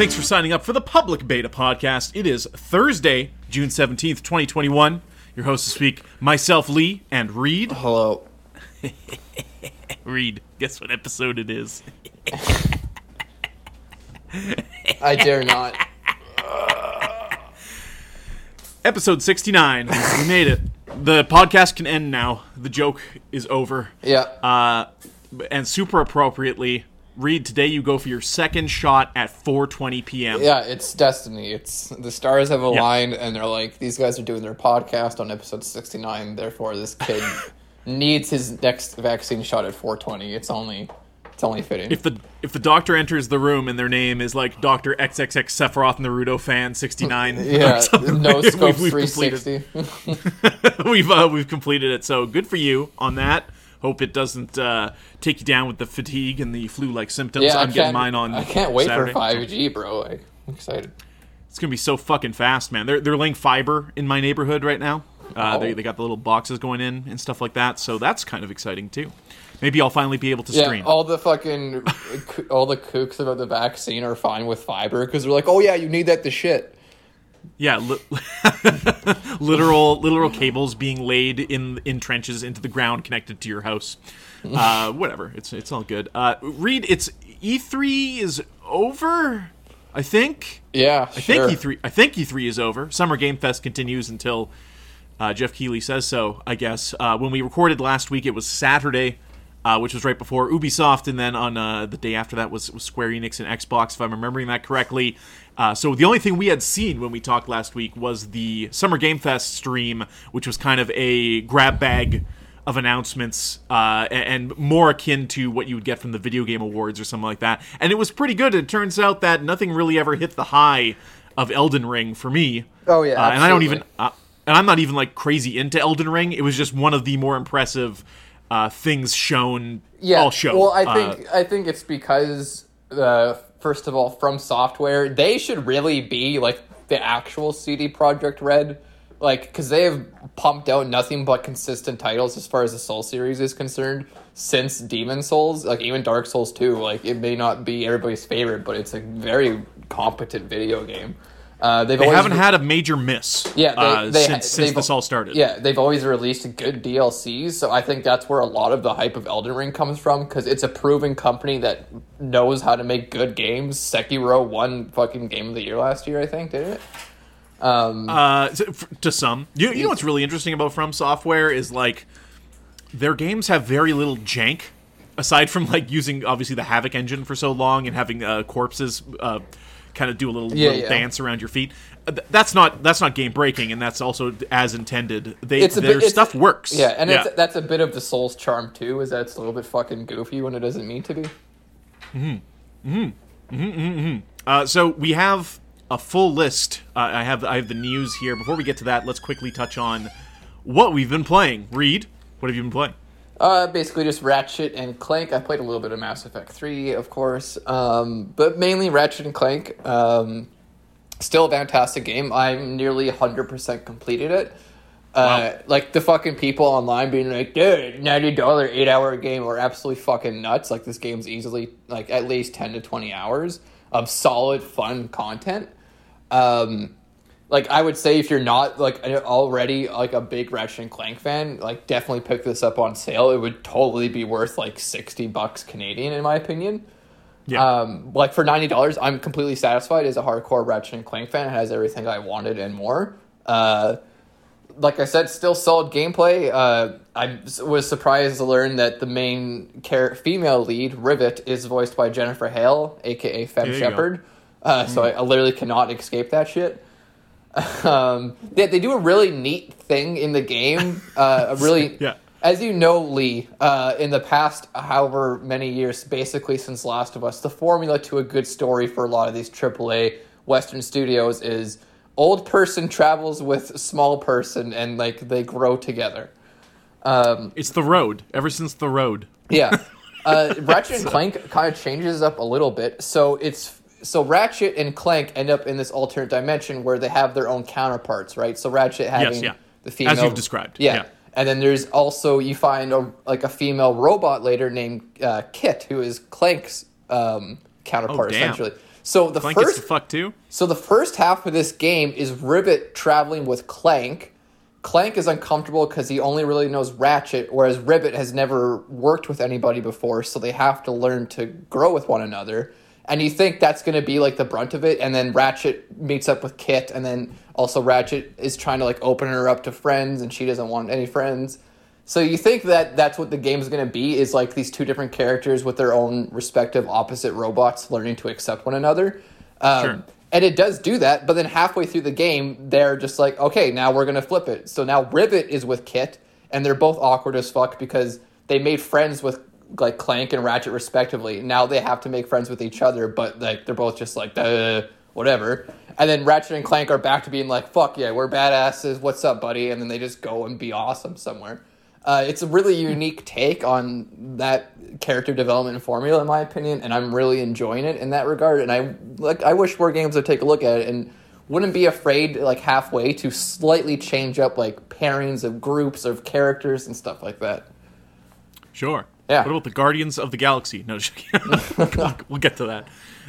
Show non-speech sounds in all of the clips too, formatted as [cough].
Thanks for signing up for the public beta podcast. It is Thursday, June 17th, 2021. Your hosts this week, myself, Lee, and Reed. Hello. [laughs] Reed, guess what episode it is? I dare not. [laughs] Episode 69. We made it. The podcast can end now. The joke is over. Yeah. Uh, and super appropriately, Reed, today you go for your second shot at 4:20 p.m. yeah, it's destiny. It's the stars have aligned and they're like, these guys are doing their podcast on episode 69, therefore this kid [laughs] needs his next vaccine shot at 420. It's only it's only fitting. If the if the doctor enters the room and their name is like Doctor XXX Sephiroth and Naruto fan 69, [laughs] yeah, no [laughs] we've- scope we've 360. completed- we've uh, we've completed it. So good for you on that. Hope it doesn't uh, take you down with the fatigue and the flu-like symptoms. yeah, I'm getting mine on. I can't wait Saturday. for 5G, bro. Like, I'm excited. It's gonna be so fucking fast, man. They're they're laying fiber in my neighborhood right now. Uh, Oh. they they got the little boxes going in and stuff like that. So that's kind of exciting too. Maybe I'll finally be able to Yeah, stream. all the fucking [laughs] all the kooks about the vaccine are fine with fiber because they're like, oh yeah, you need that to shit. Yeah, li- [laughs] literal literal cables being laid in in trenches into the ground connected to your house. Uh, whatever, it's it's all good. Uh, Reed, it's E3 is over. I think. Yeah, I think E3. I think E3 is over. Summer Game Fest continues until uh, Geoff Keighley says so. I guess. Uh, when we recorded last week, it was Saturday, uh, which was right before Ubisoft, and then on uh, the day after that was, was Square Enix and Xbox, if I'm remembering that correctly. Uh, so the only thing we had seen when we talked last week was the Summer Game Fest stream, which was kind of a grab bag of announcements uh, and more akin to what you would get from the video game awards or something like that. And it was pretty good. It turns out that nothing really ever hit the high of Elden Ring for me. Oh, yeah, uh, and I don't even. Uh, and I'm not even like crazy into Elden Ring. It was just one of the more impressive uh, things shown yeah. all show. Well, I Uh, think I think it's because uh, first of all, from software, they should really be like the actual CD Projekt Red, like because they have pumped out nothing but consistent titles as far as the Soul series is concerned since Demon Souls, like even Dark Souls two. Like it may not be everybody's favorite, but it's a very competent video game. Uh, they've they haven't had a major miss. Yeah, they- uh, they- since since this all started. Yeah, they've always released good DLCs, so I think that's where a lot of the hype of Elden Ring comes from because it's a proven company that knows how to make good games. Sekiro won fucking Game of the Year last year, I think, did it? Um, Uh, to, to some, you, you know what's really interesting about From Software is like their games have very little jank, aside from like using obviously the Havok engine for so long and having uh, corpses uh, kind of do a little, Yeah, little yeah. dance around your feet. Uh, that's not that's not game breaking, and that's also as intended. They It's their bit- stuff works. yeah, and It's, that's a bit of the Souls charm too, is that it's a little bit fucking goofy when it doesn't mean to be. Hmm. Hmm. Hmm. Hmm. Uh, so we have a full list. Uh, I have I have the news here. Before we get to that, let's quickly touch on what we've been playing. Reed, what have you been playing? Uh, basically just Ratchet and Clank. I played a little bit of Mass Effect 3, of course, um, but mainly Ratchet and Clank. Um, still a fantastic game. I'm nearly 100% completed it. Uh, like the fucking people online being like, dude, ninety dollar eight hour game are absolutely fucking nuts. Like this game's easily like at least ten to twenty hours of solid fun content. Um, like I would say if you're not like already like a big Ratchet and Clank fan, like definitely pick this up on sale. It would totally be worth like sixty bucks Canadian in my opinion. Yeah. Um, like for ninety dollars, I'm completely satisfied as a hardcore Ratchet and Clank fan. It has everything I wanted and more. Uh, like I said, still solid gameplay. Uh, I was surprised to learn that the main char- female lead, Rivet, is voiced by Jennifer Hale, aka Fem There you go. Shepard. Uh, So I, I literally cannot escape that shit. Um, they, they do a really neat thing in the game. Uh, [laughs] really, Yeah. as you know, Lee, uh, in the past, however many years, basically since Last of Us, the formula to a good story for a lot of these AAA Western studios is old person travels with small person and like they grow together. Um, It's the road. Ever since the road. yeah. [laughs] Uh, Ratchet and Clank kind of changes up a little bit. So it's so Ratchet and Clank end up in this alternate dimension where they have their own counterparts, right? So Ratchet having yeah. the female, As you've described, yeah. yeah. And then there's also you find a like a female robot later named uh, Kit, who is Clank's um, counterpart Oh, essentially. So the Clank gets first fuck too. so the first half of this game is Rivet traveling with Clank. Clank is uncomfortable because he only really knows Ratchet, whereas Rivet has never worked with anybody before, so they have to learn to grow with one another. And you think that's going to be like the brunt of it, and then Ratchet meets up with Kit, and then also Ratchet is trying to like open her up to friends, and she doesn't want any friends. So you think that that's what the game is going to be is like these two different characters with their own respective opposite robots learning to accept one another. Um, Sure. And it does do that, but then halfway through the game, they're just like, okay, now we're going to flip it. So now Rivet is with Kit, and they're both awkward as fuck because they made friends with like Clank and Ratchet respectively. Now they have to make friends with each other, but like they're both just like, whatever. And then Ratchet and Clank are back to being like, fuck yeah, we're badasses. What's up, buddy? And then they just go and be awesome somewhere. Uh, it's a really unique take on that character development formula, in my opinion, and I'm really enjoying it in that regard. And I like, I wish more games would take a look at it and wouldn't be afraid, like halfway, to slightly change up like pairings of groups of characters and stuff like that. Sure. Yeah. What about the Guardians of the Galaxy? No, [laughs] [laughs] we'll get to that.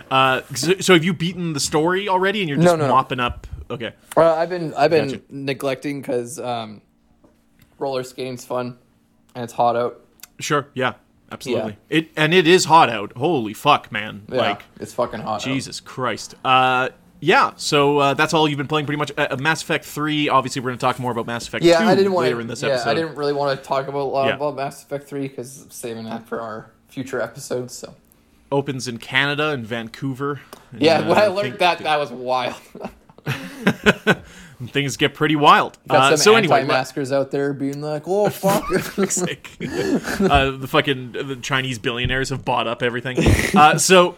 Uh, so, so have you beaten the story already, and you're just No, no, no. mopping up? Okay. Well, I've been I've been Gotcha. neglecting because um, roller skating's fun and it's hot out. Sure. Yeah. Absolutely. It and it is hot out. Holy fuck, man! Yeah, Like it's fucking hot. out. Jesus Christ. Uh, yeah. So uh, that's all you've been playing, pretty much. Uh, Mass Effect Three. Obviously, we're going to talk more about Mass Effect Yeah, Two I didn't want later to. in this yeah, episode. I didn't really want to talk about a lot Yeah. about Mass Effect Three because saving that for our future episodes. So Opens in Canada and Vancouver. And, yeah, uh, when I learned think- that, that was wild. [laughs] [laughs] things get pretty wild. Got Uh, some so anyway, anti-maskers out there being like, "Oh [laughs] fuck." uh, the fucking the Chinese billionaires have bought up everything. Uh, so,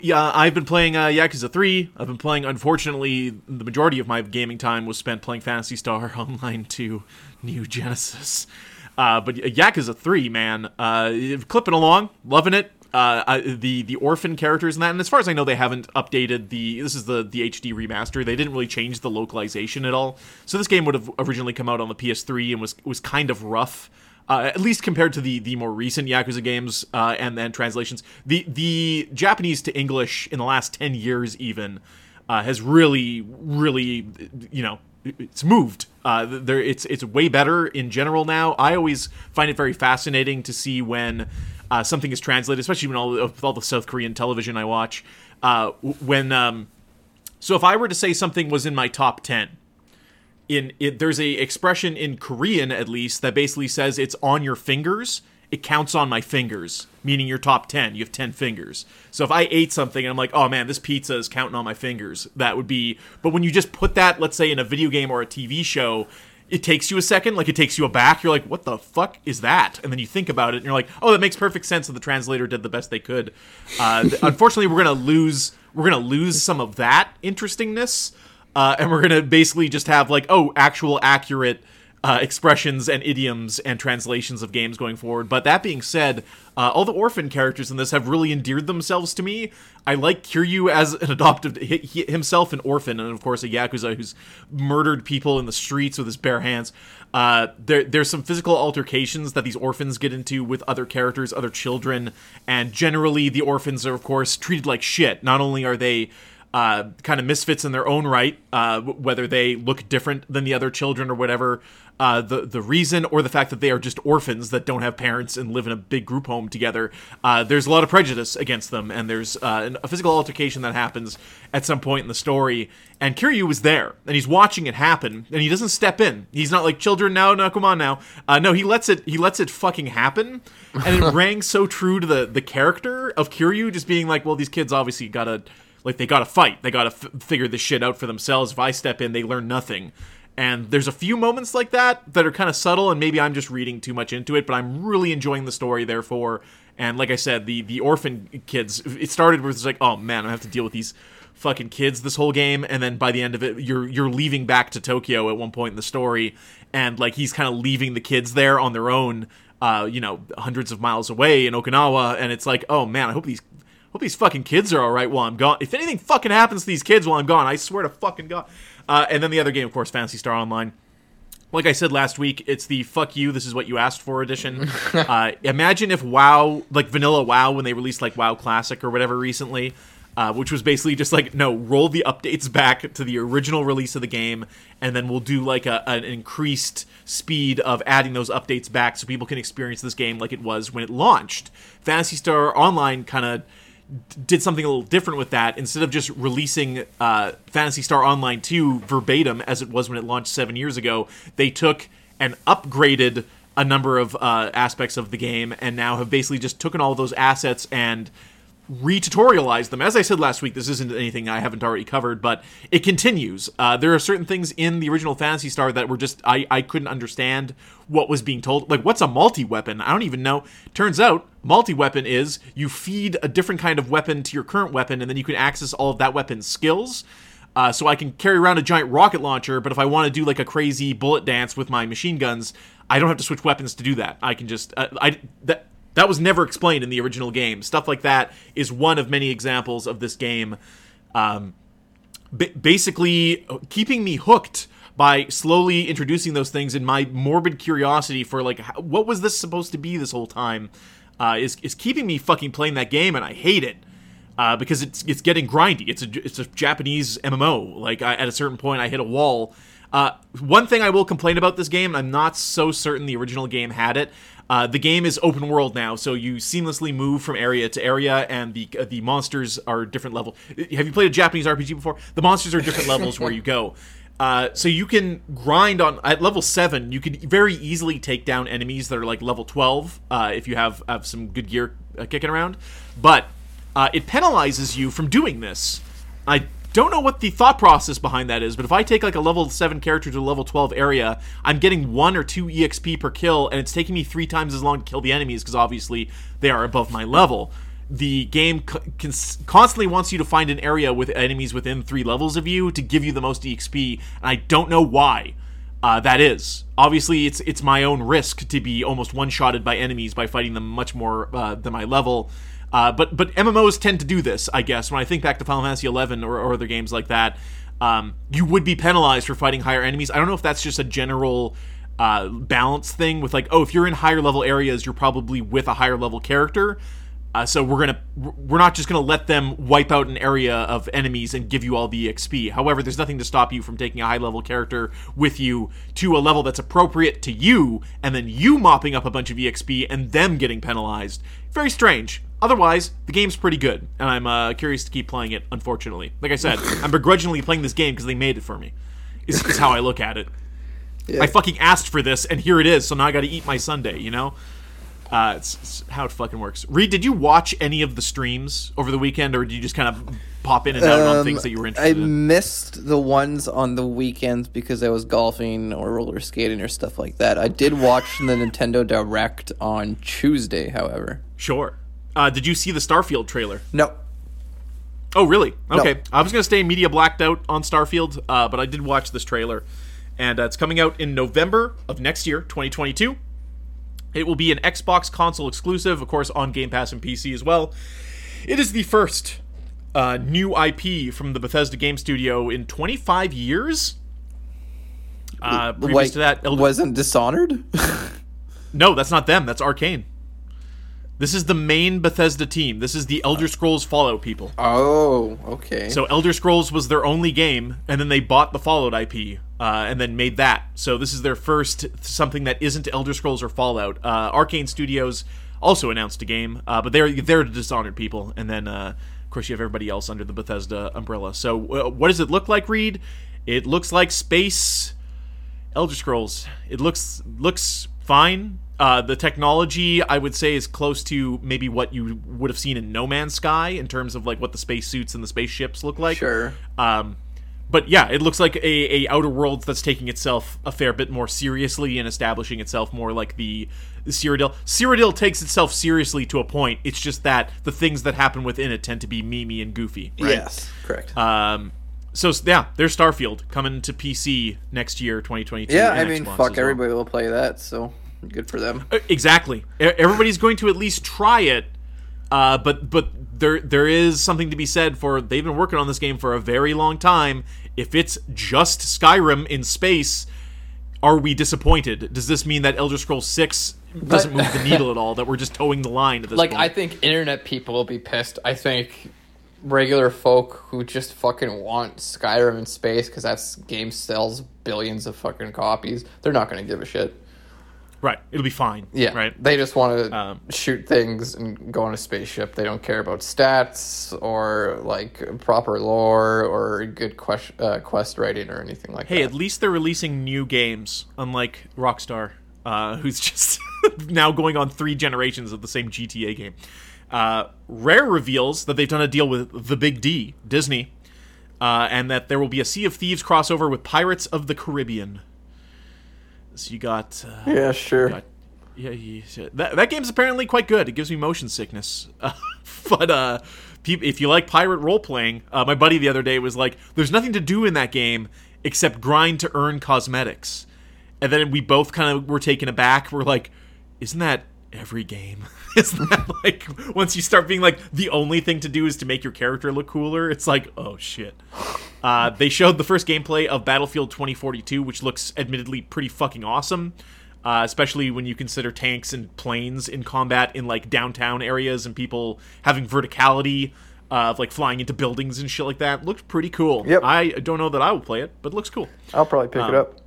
yeah, I've been playing uh, Yakuza Three. I've been playing. Unfortunately, the majority of my gaming time was spent playing Phantasy Star [laughs] Online 2 New Genesis. Uh, but Yakuza Three, man, uh, clipping along, loving it. Uh, I, the the orphan characters and that, and as far as I know, they haven't updated the. This is the the HD remaster. They didn't really change the localization at all. So this game would have originally come out on the PS3 and was was kind of rough uh, at least compared to the the more recent Yakuza games uh, and then translations. The the Japanese to English in the last ten years even uh, has really really you know it's moved. Uh, there it's it's way better in general now. I always find it very fascinating to see when. Uh, something is translated, especially when all with all the South Korean television I watch. Uh, when um, so if I were to say something was in my top ten, in it, there's a expression in Korean at least that basically says it's on your fingers. It counts on my fingers, meaning your top 10. You have 10 fingers. So if I ate something and I'm like, oh man, this pizza is counting on my fingers, that would be. But when you just put that, let's say, in a video game or a TV show, it takes you a second, like it takes you aback. You're like, what the fuck is that? And then you think about it and you're like, oh, that makes perfect sense that the translator did the best they could. Uh, [laughs] unfortunately, we're to lose. We're to lose some of that interestingness uh, and we're gonna basically just have like oh actual accurate uh, expressions and idioms and translations of games going forward. But that being said, uh, all the orphan characters in this have really endeared themselves to me. I like Kiryu as an adoptive, he, he- himself an orphan, and of course a yakuza who's murdered people in the streets with his bare hands. Uh, there, there's some physical altercations that these orphans get into with other characters, other children, and generally the orphans are of course treated like shit. Not only are they uh, kind of misfits in their own right, uh, whether they look different than the other children or whatever. Uh, the the reason or the fact that they are just orphans that don't have parents and live in a big group home together. Uh, there's a lot of prejudice against them, and there's uh, a physical altercation that happens at some point in the story. And Kiryu was there, and he's watching it happen, and he doesn't step in. He's not like children now, no, come on now. Uh, no, he lets it. He lets it fucking happen, and it [laughs] rang so true to the the character of Kiryu, just being like, well, these kids obviously gotta like they gotta fight. They gotta f- figure this shit out for themselves. If i step in they learn nothing. And there's a few moments like that that are kind of subtle and maybe i'm just reading too much into it but i'm really enjoying the story therefore. And like i said the the orphan kids it started with like oh man i have to deal with these fucking kids this whole game. And then by the end of it you're you're leaving back to tokyo at one point in the story. And like he's kind of leaving the kids there on their own uh you know hundreds of miles away in okinawa. And it's like oh man i hope these Hope these fucking kids are all right while I'm gone. If anything fucking happens to these kids while I'm gone, I swear to fucking god. Uh, and then the other game, of course, Phantasy Star Online. Like I said last week, it's the "fuck you, this is what you asked for" edition. [laughs] uh, imagine if WoW, like vanilla WoW, when they released like WoW Classic or whatever recently, uh, which was basically just like no, roll the updates [laughs] back to the original release of the game, and then we'll do like a, an increased speed of adding those updates back so people can experience this game like it was when it launched. Phantasy Star Online kind of did something a little different with that. Instead of just releasing uh, Phantasy Star Online 2 verbatim as it was when it launched seven years ago, they took and upgraded a number of uh, aspects of the game and now have basically just taken all those assets and re-tutorialized them. As I said last week, this isn't anything I haven't already covered, but it continues. Uh, there are certain things in the original Phantasy Star that were just I, I couldn't understand what was being told. Like, what's a multi-weapon? I don't even know. Turns out, multi-weapon is you feed a different kind of weapon to your current weapon, and then you can access all of that weapon's skills. Uh, so I can carry around a giant rocket launcher, but if I want to do like a crazy bullet dance with my machine guns, I don't have to switch weapons to do that. I can just uh, I that that was never explained in the original game. Stuff like that is one of many examples of this game, um, b- basically keeping me hooked by slowly introducing those things in my morbid curiosity for like what was this supposed to be this whole time uh, is is keeping me fucking playing that game and I hate it. Uh, because it's it's getting grindy. It's a it's a Japanese MMO. Like I, at a certain point, I hit a wall. Uh, one thing I will complain about this game, I'm not so certain the original game had it. Uh, the game is open world now, so you seamlessly move from area to area, and the uh, the monsters are different level. Have you played a Japanese RPG before? The monsters are different levels where you go. [laughs] Uh, so you can grind on at level seven. You can very easily take down enemies that are like level twelve uh, if you have have some good gear uh, kicking around. But uh, it penalizes you from doing this. I don't know what the thought process behind that is, but if I take like a level 7 character to a level 12 area, I'm getting 1 or 2 EXP per kill, and it's taking me 3 times as long to kill the enemies because obviously they are above my level. The game constantly wants you to find an area with enemies within 3 levels of you to give you the most EXP, and I don't know why. Uh, that is obviously it's it's my own risk to be almost one shotted by enemies by fighting them much more uh, than my level uh, but but MMOs tend to do this, I guess. When I think back to Final Fantasy XI or, or other games like that, um, you would be penalized for fighting higher enemies. I don't know if that's just a general uh, balance thing with like, oh, if you're in higher level areas, you're probably with a higher level character. Uh, so we're gonna we're not just gonna let them wipe out an area of enemies and give you all the XP. However, there's nothing to stop you from taking a high level character with you to a level that's appropriate to you, and then you mopping up a bunch of EXP and them getting penalized. Very strange. Otherwise, the game's pretty good, and I'm uh, curious to keep playing it. Unfortunately, like I said, I'm begrudgingly playing this game because they made it for me. Is, is how I look at it. Yeah. I fucking asked for this, and here it is. So now I got to eat my Sunday. You know, uh, it's, it's, how it fucking works. Reed, did you watch any of the streams over the weekend, or did you just kind of pop in and out um, on things that you were interested I in? I missed the ones on the weekends because I was golfing or roller skating or stuff like that. I did watch the Nintendo Direct on Tuesday, however. Sure. Uh, did you see the Starfield trailer? No. Oh, really? Okay. No. I was going to stay media blacked out on Starfield, uh, but I did watch this trailer. And uh, it's coming out in November of next year, 2022. It will be an Xbox console exclusive, of course, on Game Pass and PC as well. It is the first uh, new IP from the Bethesda game studio in 25 years. Uh, previous to that, Elder- wasn't Dishonored? [laughs] no, that's not them. That's Arkane. This is the main Bethesda team. This is the Elder Scrolls Fallout people. Oh, okay. So Elder Scrolls was their only game, and then they bought the Fallout IP, uh, and then made that. So this is their first something that isn't Elder Scrolls or Fallout. Uh, Arkane Studios also announced a game, uh, but they're they're the Dishonored people, and then uh, of course you have everybody else under the Bethesda umbrella. So uh, what does it look like, Reed? It looks like space Elder Scrolls. It looks looks fine. Uh, the technology, I would say, is close to maybe what you would have seen in No Man's Sky in terms of like what the spacesuits and the spaceships look like. Sure. Um, but yeah, it looks like a, a Outer Worlds that's taking itself a fair bit more seriously and establishing itself more like the, the Cyrodiil. Cyrodiil takes itself seriously to a point. It's just that the things that happen within it tend to be memey and goofy. Right? Yes, correct. Um, so yeah, there's Starfield coming to PC next year, 2022. Yeah, I mean, Xbox fuck, well. everybody will play that. So good for them. Uh, exactly. Everybody's going to at least try it. Uh, but but there there is something to be said for they've been working on this game for a very long time. If it's just Skyrim in space, are we disappointed? Does this mean that Elder Scrolls Six doesn't move the needle [laughs] at all? That we're just toeing the line at this like, point? I think internet people will be pissed. I think regular folk who just fucking want Skyrim in space because that game sells billions of fucking copies. They're not going to give a shit. Right. It'll be fine. Yeah, Right. They just want to Um, shoot things and go on a spaceship. They don't care about stats or like proper lore or good quest uh, quest writing or anything like Hey, that. Hey, at least they're releasing new games, unlike Rockstar, uh, [laughs] who's just [laughs] now going on three generations of the same GTA game. Uh, Rare reveals that they've done a deal with the Big D, Disney, uh, and that there will be a Sea of Thieves crossover with Pirates of the Caribbean. So you got. Uh, Yeah, sure. got yeah, yeah, that that game's apparently quite good. It gives me motion sickness, uh, [laughs] but uh, if you like pirate role playing, uh, my buddy the other day was like, "There's nothing to do in that game except grind to earn cosmetics," and then we both kind of were taken aback. We're like, "Isn't that every game?" [laughs] Isn't that like once you start being like the only thing to do is to make your character look cooler? It's like, oh shit. Uh, they showed the first gameplay of Battlefield 2042, which looks admittedly pretty fucking awesome, uh, especially when you consider tanks and planes in combat in like downtown areas and people having verticality uh, of like flying into buildings and shit like that. Looks pretty cool. Yep. I don't know that I will play it, but it looks cool. I'll probably pick it Um, up.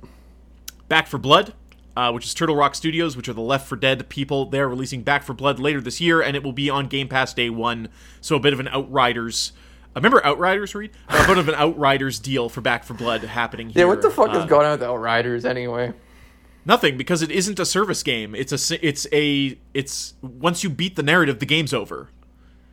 Back for Blood, uh, which is Turtle Rock Studios, which are the Left 4 Dead people. They're releasing Back for Blood later this year, and it will be on Game Pass day one. So a bit of an Outriders. uh, Remember Outriders, Reed? A bit of an Outriders deal for Back for Blood happening here. Yeah, what the fuck Uh, is going on with Outriders anyway? Nothing, because it isn't a service game. It's a. It's a. It's once you beat the narrative, the game's over.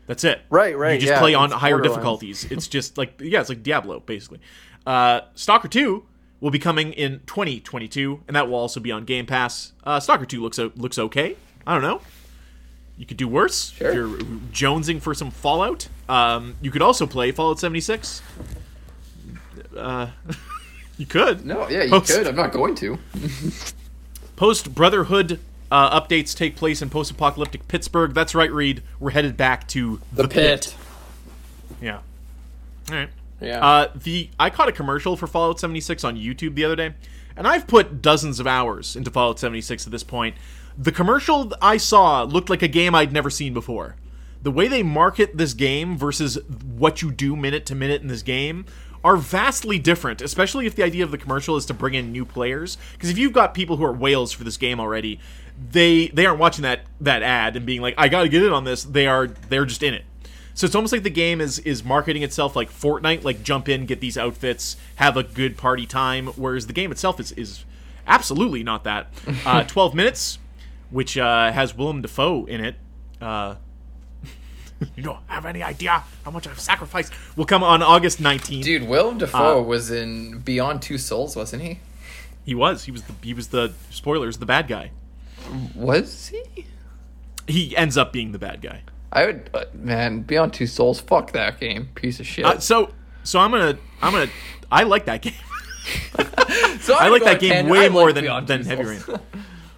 That's it. Right, right, You just yeah, play on higher difficulties. It's just like yeah, it's like Diablo basically. Uh, Stalker Two will be coming in 2022, and that will also be on Game Pass. Uh, Stalker Two looks o- looks okay. I don't know. You could do worse Sure. if you're jonesing for some Fallout. Um, you could also play Fallout 76. Uh, [laughs] you could. No, yeah, you Post- could. I'm not going to. Post Brotherhood uh, updates take place in post-apocalyptic Pittsburgh. That's right, Reed. We're headed back to The, pit. Yeah. All right. Yeah. Uh, the I caught a commercial for Fallout 76 on YouTube the other day, and I've put dozens of hours into Fallout 76 at this point. The commercial I saw looked like a game I'd never seen before. The way they market this game versus what you do minute to minute in this game are vastly different, especially if the idea of the commercial is to bring in new players. Because if you've got people who are whales for this game already, they they aren't watching that that ad and being like, "I got to get in on this." They are they're just in it. So it's almost like the game is is marketing itself like Fortnite, like jump in, get these outfits, have a good party time. Whereas the game itself is is absolutely not that. [laughs] Uh, Twelve minutes, which uh, has Willem Dafoe in it. Uh, [laughs] you don't have any idea how much I've sacrificed. Will come on August nineteenth. Dude, Willem Dafoe Uh, was in Beyond Two Souls, wasn't he? He was. He was the he was the spoilers the bad guy. Was he? He ends up being the bad guy. I would, uh, man. Beyond Two Souls, fuck that game, piece of shit. Uh, so so I'm gonna I'm gonna I like that game. [laughs] so I like that game 10. way I more than Beyond than Heavy Rain.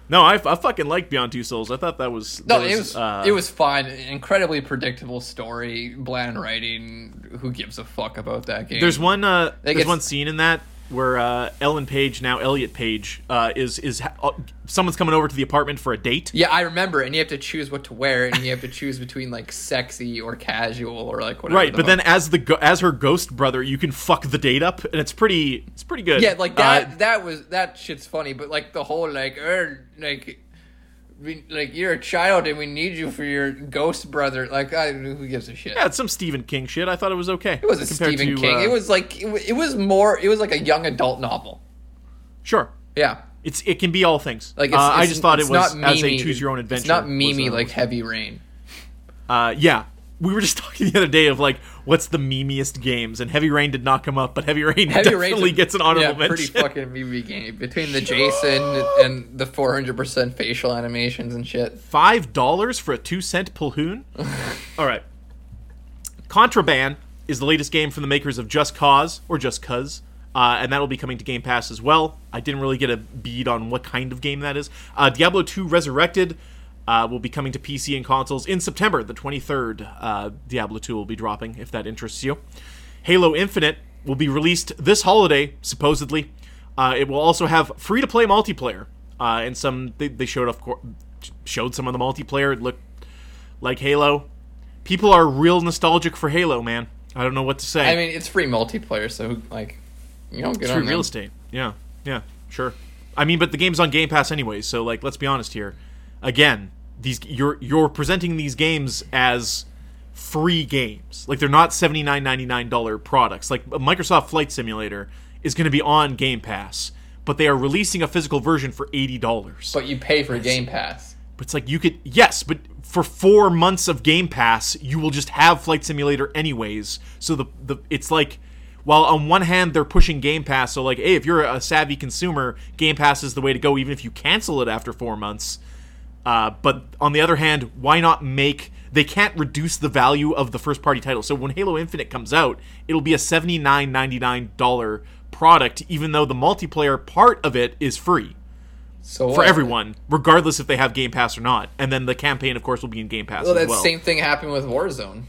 No, I, I fucking like Beyond Two Souls. I thought that was No, that it was uh, it was fine. Incredibly predictable story, bland writing. Who gives a fuck about that game? There's one uh, there's one scene in that where uh, Ellen Page now Elliot Page uh, is is ha- uh, someone's coming over to the apartment for a date. Yeah, I remember, and you have to choose what to wear, and you have to choose between like sexy or casual or like whatever. Right, the but then as the go- as her ghost brother, you can fuck the date up, and it's pretty it's pretty good. yeah, like that. Uh, that was that shit's funny, but like the whole like er like. We, like you're a child and we need you for your ghost brother. Like, I, who gives a shit? yeah, it's some Stephen King shit. I thought it was okay. it was a compared Stephen to, King. uh, it was like it, it was more. It was like a young adult novel. sure. Yeah, It's it can be all things. like uh, it's, I just thought it was not as a choose your own adventure. It's not Mimi uh, like Heavy Rain. Uh, yeah, we were just [laughs] talking the other day of like what's the memeiest games, and Heavy Rain did not come up, but Heavy Rain Heavy definitely Rain's gets an honorable yeah, pretty fucking Mimi game between the [laughs] Jason and the 400% facial animations and shit. Five dollars for a two cent Pulhoon. [laughs] All right. Contraband is the latest game from the makers of Just Cause or Just Cuz. Uh, and that will be coming to Game Pass as well. I didn't really get a bead on what kind of game that is. Uh, Diablo 2 Resurrected uh, will be coming to PC and consoles in September, the 23rd. Uh, Diablo 2 will be dropping, if that interests you. Halo Infinite will be released this holiday, supposedly. Uh, it will also have free to play multiplayer. Uh, and some they, they showed of course showed some of the multiplayer. It looked like Halo. People are real nostalgic for Halo, man. I don't know what to say. I mean, it's free multiplayer, so like, you don't get it's on free real them. estate. Yeah, yeah, sure. I mean, but the game's on Game Pass anyways, so like, let's be honest here. Again, these you're you're presenting these games as free games. Like they're not seventy nine ninety nine dollar products. Like a Microsoft Flight Simulator is going to be on Game Pass, but they are releasing a physical version for eighty dollars. But you pay for Game Pass. But it's like you could yes, but for four months of Game Pass, you will just have Flight Simulator anyways. So the the it's like while on one hand they're pushing Game Pass, so like hey, if you're a savvy consumer, Game Pass is the way to go, even if you cancel it after four months. Uh, but on the other hand, why not make they can't reduce the value of the first party title. So when Halo Infinite comes out, it'll be a seventy nine ninety nine dollar product, even though the multiplayer part of it is free So for what? everyone, regardless if they have Game Pass or not. And then the campaign, of course, will be in Game Pass Well, that well. same thing happened with Warzone.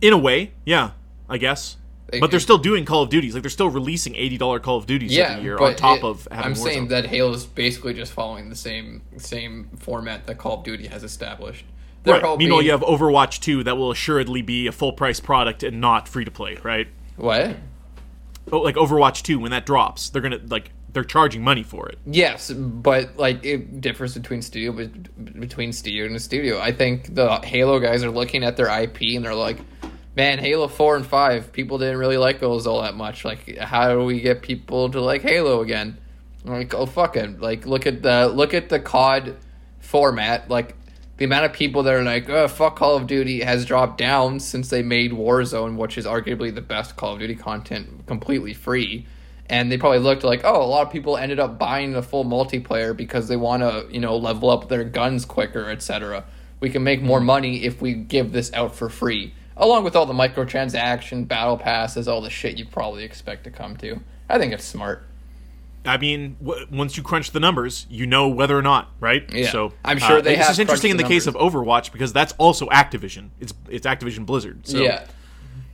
in a way, yeah, I guess. But they're still doing Call of Duties. Like they're still releasing eighty dollar Call of Duties Yeah, every year on top it- of having I'm Warzone. saying that Halo is basically just following the same same format that Call of Duty has established. They're right. Meanwhile, you have Overwatch 2 that will assuredly be a full price product and not free to play, right? what? Oh, like Overwatch 2 when that drops, they're gonna like they're charging money for it. Yes, but like it differs between studio between studio and studio. I think the Halo guys are looking at their IP and they're like, "Man, Halo Four and Five, people didn't really like those all that much. Like, how do we get people to like Halo again?" Like, oh fuck it! Like, look at the look at the COD format. Like, the amount of people that are like, "Oh, fuck Call of Duty" has dropped down since they made Warzone, which is arguably the best Call of Duty content, completely free and they probably looked like oh a lot of people ended up buying the full multiplayer because they want to you know level up their guns quicker etc we can make more money if we give this out for free along with all the microtransaction battle passes all the shit you probably expect to come to i think it's smart I mean, w- once you crunch the numbers, you know whether or not, right? Yeah. So I'm sure they This is interesting in the crunched case of Overwatch because that's also Activision. It's it's Activision Blizzard. So yeah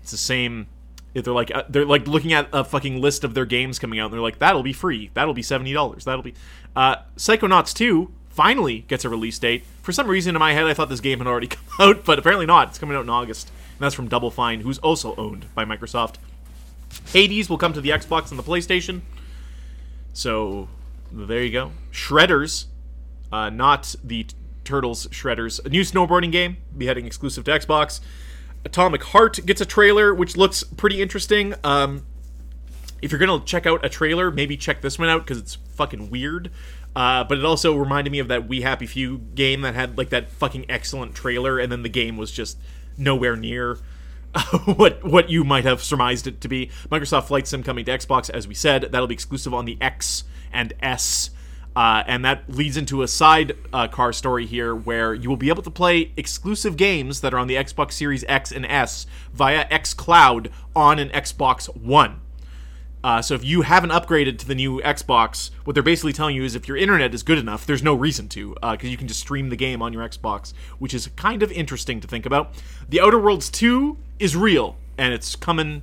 it's the same. If they're like uh, they're like looking at a fucking list of their games coming out, and they're like, "That'll be free. That'll be seventy dollars. That'll be." Uh, Psychonauts two finally gets a release date. For some reason in my head, I thought this game had already [laughs] come out, but apparently not. It's coming out in August, and that's from Double Fine, who's also owned by Microsoft. Hades will come to the Xbox and the PlayStation. So there you go. Shredders, uh, not the Turtles Shredders, a new snowboarding game, be heading exclusive to Xbox. Atomic Heart gets a trailer, which looks pretty interesting. Um, if you're gonna check out a trailer, maybe check this one out because it's fucking weird. Uh, but it also reminded me of that We Happy Few game that had like that fucking excellent trailer, and then the game was just nowhere near [laughs] what what you might have surmised it to be. Microsoft Flight Sim coming to Xbox, as we said, that'll be exclusive on the X and S. Uh, and that leads into a side uh, car story here where you will be able to play exclusive games that are on the Xbox Series X and S via xCloud on an Xbox One. Uh, so if you haven't upgraded to the new Xbox, what they're basically telling you is if your internet is good enough, there's no reason to, because you can just stream the game on your Xbox, which is kind of interesting to think about. The Outer Worlds 2 is real, and it's coming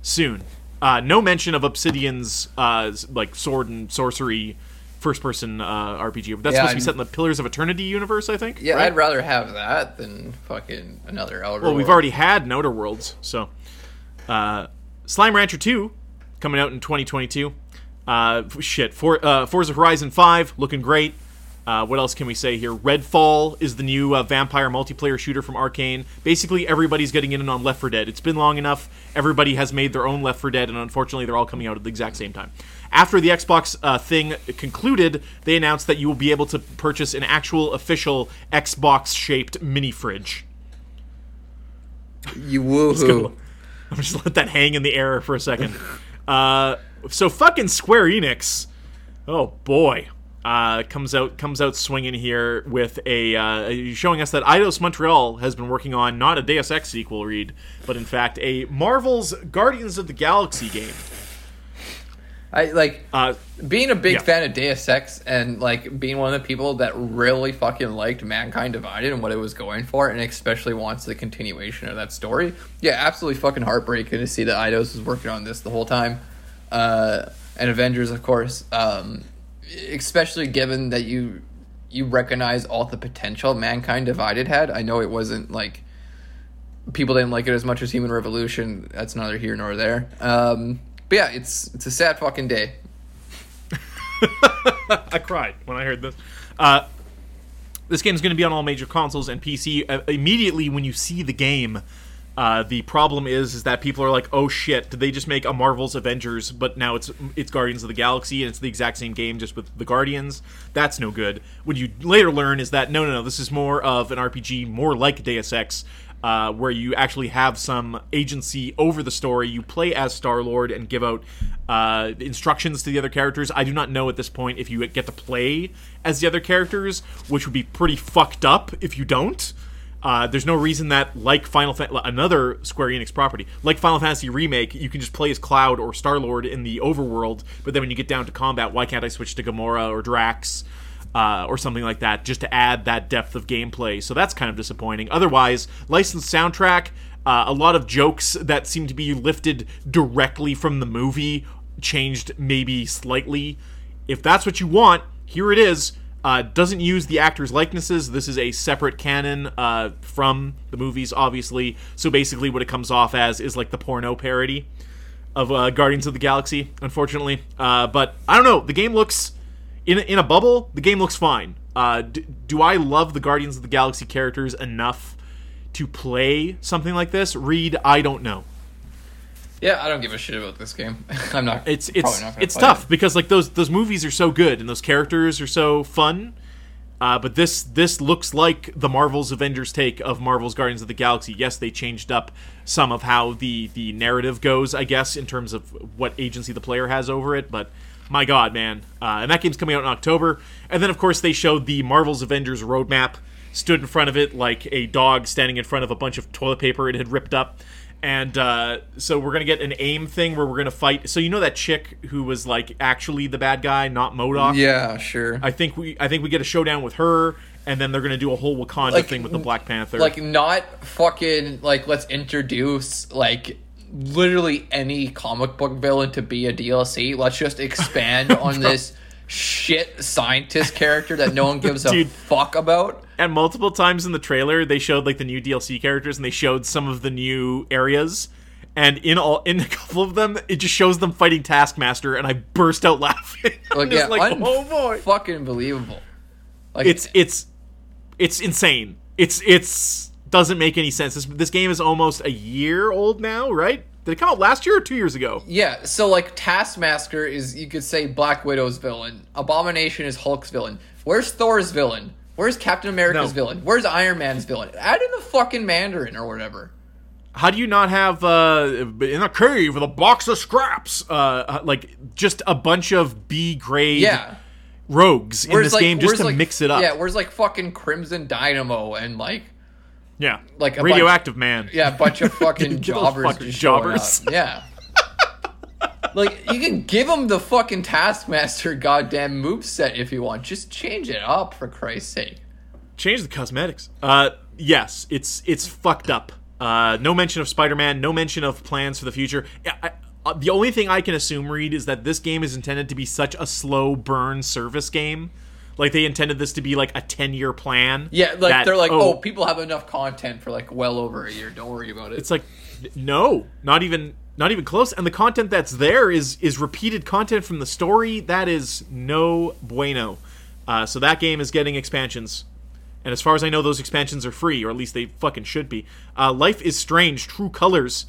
soon. Uh, no mention of Obsidian's uh, like sword and sorcery first-person uh, RPG. That's Yeah, supposed to be I'm- set in the Pillars of Eternity universe, I think. yeah right? i'd rather have that than fucking another Elder Well, we've already had an Outer Worlds, so uh, Slime Rancher Two coming out in 2022. Uh, shit, For, uh, Forza Horizon Five looking great. Uh, what else can we say here? Redfall is the new uh, vampire multiplayer shooter from Arkane. Basically, everybody's getting in on Left 4 Dead. It's been long enough. Everybody has made their own Left 4 Dead, and unfortunately, they're all coming out at the exact same time. After the Xbox uh, thing concluded, they announced that you will be able to purchase an actual official Xbox-shaped mini fridge. you woohoo [laughs] I'm just let that hang in the air for a second. [laughs] Uh, so fucking Square Enix, oh boy, uh, comes out comes out swinging here with a uh, showing us that Eidos Montreal has been working on not a Deus Ex sequel Reed, but in fact a Marvel's Guardians of the Galaxy game. I like Uh, being a big Yeah. fan of Deus Ex and like being one of the people that really fucking liked Mankind Divided and what it was going for, and especially wants the continuation of that story. Yeah, absolutely fucking heartbreaking to see that Eidos was working on this the whole time, uh, and Avengers, of course. Um, especially given that you you recognize all the potential Mankind Divided had. I know it wasn't like people didn't like it as much as Human Revolution. That's neither here nor there. Um, but yeah, it's it's a sad fucking day. [laughs] I cried when I heard this. Uh, this game is going to be on all major consoles and PC. Uh, immediately when you see the game, uh, the problem is is that people are like, "Oh shit! Did they just make a Marvel's Avengers? But now it's it's Guardians of the Galaxy and it's the exact same game just with the Guardians. That's no good." What you later learn is that no, no, no. This is more of an RPG, more like Deus Ex, uh, where you actually have some agency over the story. You play as Star Lord and give out uh, instructions to the other characters. I do not know at this point if you get to play as the other characters, which would be pretty fucked up if you don't. Uh, there's no reason that, like Final Fa- another Square Enix property, like Final Fantasy Remake, you can just play as Cloud or Star Lord in the overworld. But then when you get down to combat, why can't I switch to Gamora or Drax? Uh, or something like that, just to add that depth of gameplay. So that's kind of disappointing. Otherwise, licensed soundtrack, uh, a lot of jokes that seem to be lifted directly from the movie, changed maybe slightly. If that's what you want, here it is. Uh, doesn't use the actors' likenesses. This is a separate canon uh, from the movies, obviously. So basically, what it comes off as is like the porno parody of uh, Guardians of the Galaxy, unfortunately. Uh, but I don't know. The game looks in a, in a bubble. The game looks fine. Uh, d- do I love the Guardians of the Galaxy characters enough to play something like this? Reed, I don't know. Yeah, I don't give a shit about this game. [laughs] I'm not. It's it's not it's tough it. because like those those movies are so good and those characters are so fun. Uh, but this this looks like the Marvel's Avengers take of Marvel's Guardians of the Galaxy. Yes, they changed up some of how the the narrative goes, I guess, in terms of what agency the player has over it. But my God, man! Uh, and that game's coming out in October. And then, of course, they showed the Marvel's Avengers roadmap. Stood in front of it like a dog standing in front of a bunch of toilet paper it had ripped up. And uh, so we're gonna get an aim thing where we're gonna fight. So you know that chick who was like actually the bad guy, not MODOK. Yeah, sure. I think we I think we get a showdown with her, and then they're gonna do a whole Wakanda Like, thing with the Black Panther. like not fucking like let's introduce like literally any comic book villain to be a DLC. Let's just expand [laughs] on this shit scientist character that no one gives a Dude. fuck about. and multiple times in the trailer, they showed like the new DLC characters, and they showed some of the new areas. And in all, in a couple of them, it just shows them fighting Taskmaster, and I burst out laughing. [laughs] Like, yeah, like, un- oh boy, fucking believable. Like it's it's it's insane. It's it's doesn't make any sense. This this game is almost a year old now, right? Did it come out last year or two years ago? Yeah, so like Taskmaster is you could say Black Widow's villain. Abomination is Hulk's villain. Where's Thor's villain? Where's Captain America's No. villain? Where's Iron Man's villain? Add in the fucking Mandarin or whatever. How do you not have uh, in a cave with a box of scraps, uh, like just a bunch of B grade Yeah. rogues in this like game just to like, mix it up? Yeah, where's like fucking Crimson Dynamo and like yeah, like a radioactive man. [laughs] yeah, a bunch of fucking jobbers fucking jobbers. Yeah. [laughs] like you can give him the fucking Taskmaster goddamn move set if you want. Just change it up for Christ's sake. change the cosmetics. Uh, yes, it's it's fucked up. Uh, no mention of Spider-Man. No mention of plans for the future. I, I, uh, the only thing I can assume, Reed, is that this game is intended to be such a slow burn service game. Like they intended this to be like a ten-year plan. Yeah, like that, they're like, oh, people have enough content for like well over a year. Don't worry about it. it's like no, not even not even close. And the content that's there is is repeated content from the story. That is no bueno. Uh, so that game is getting expansions. And as far as I know, those expansions are free, or at least they fucking should be. Uh, Life is Strange, True Colors.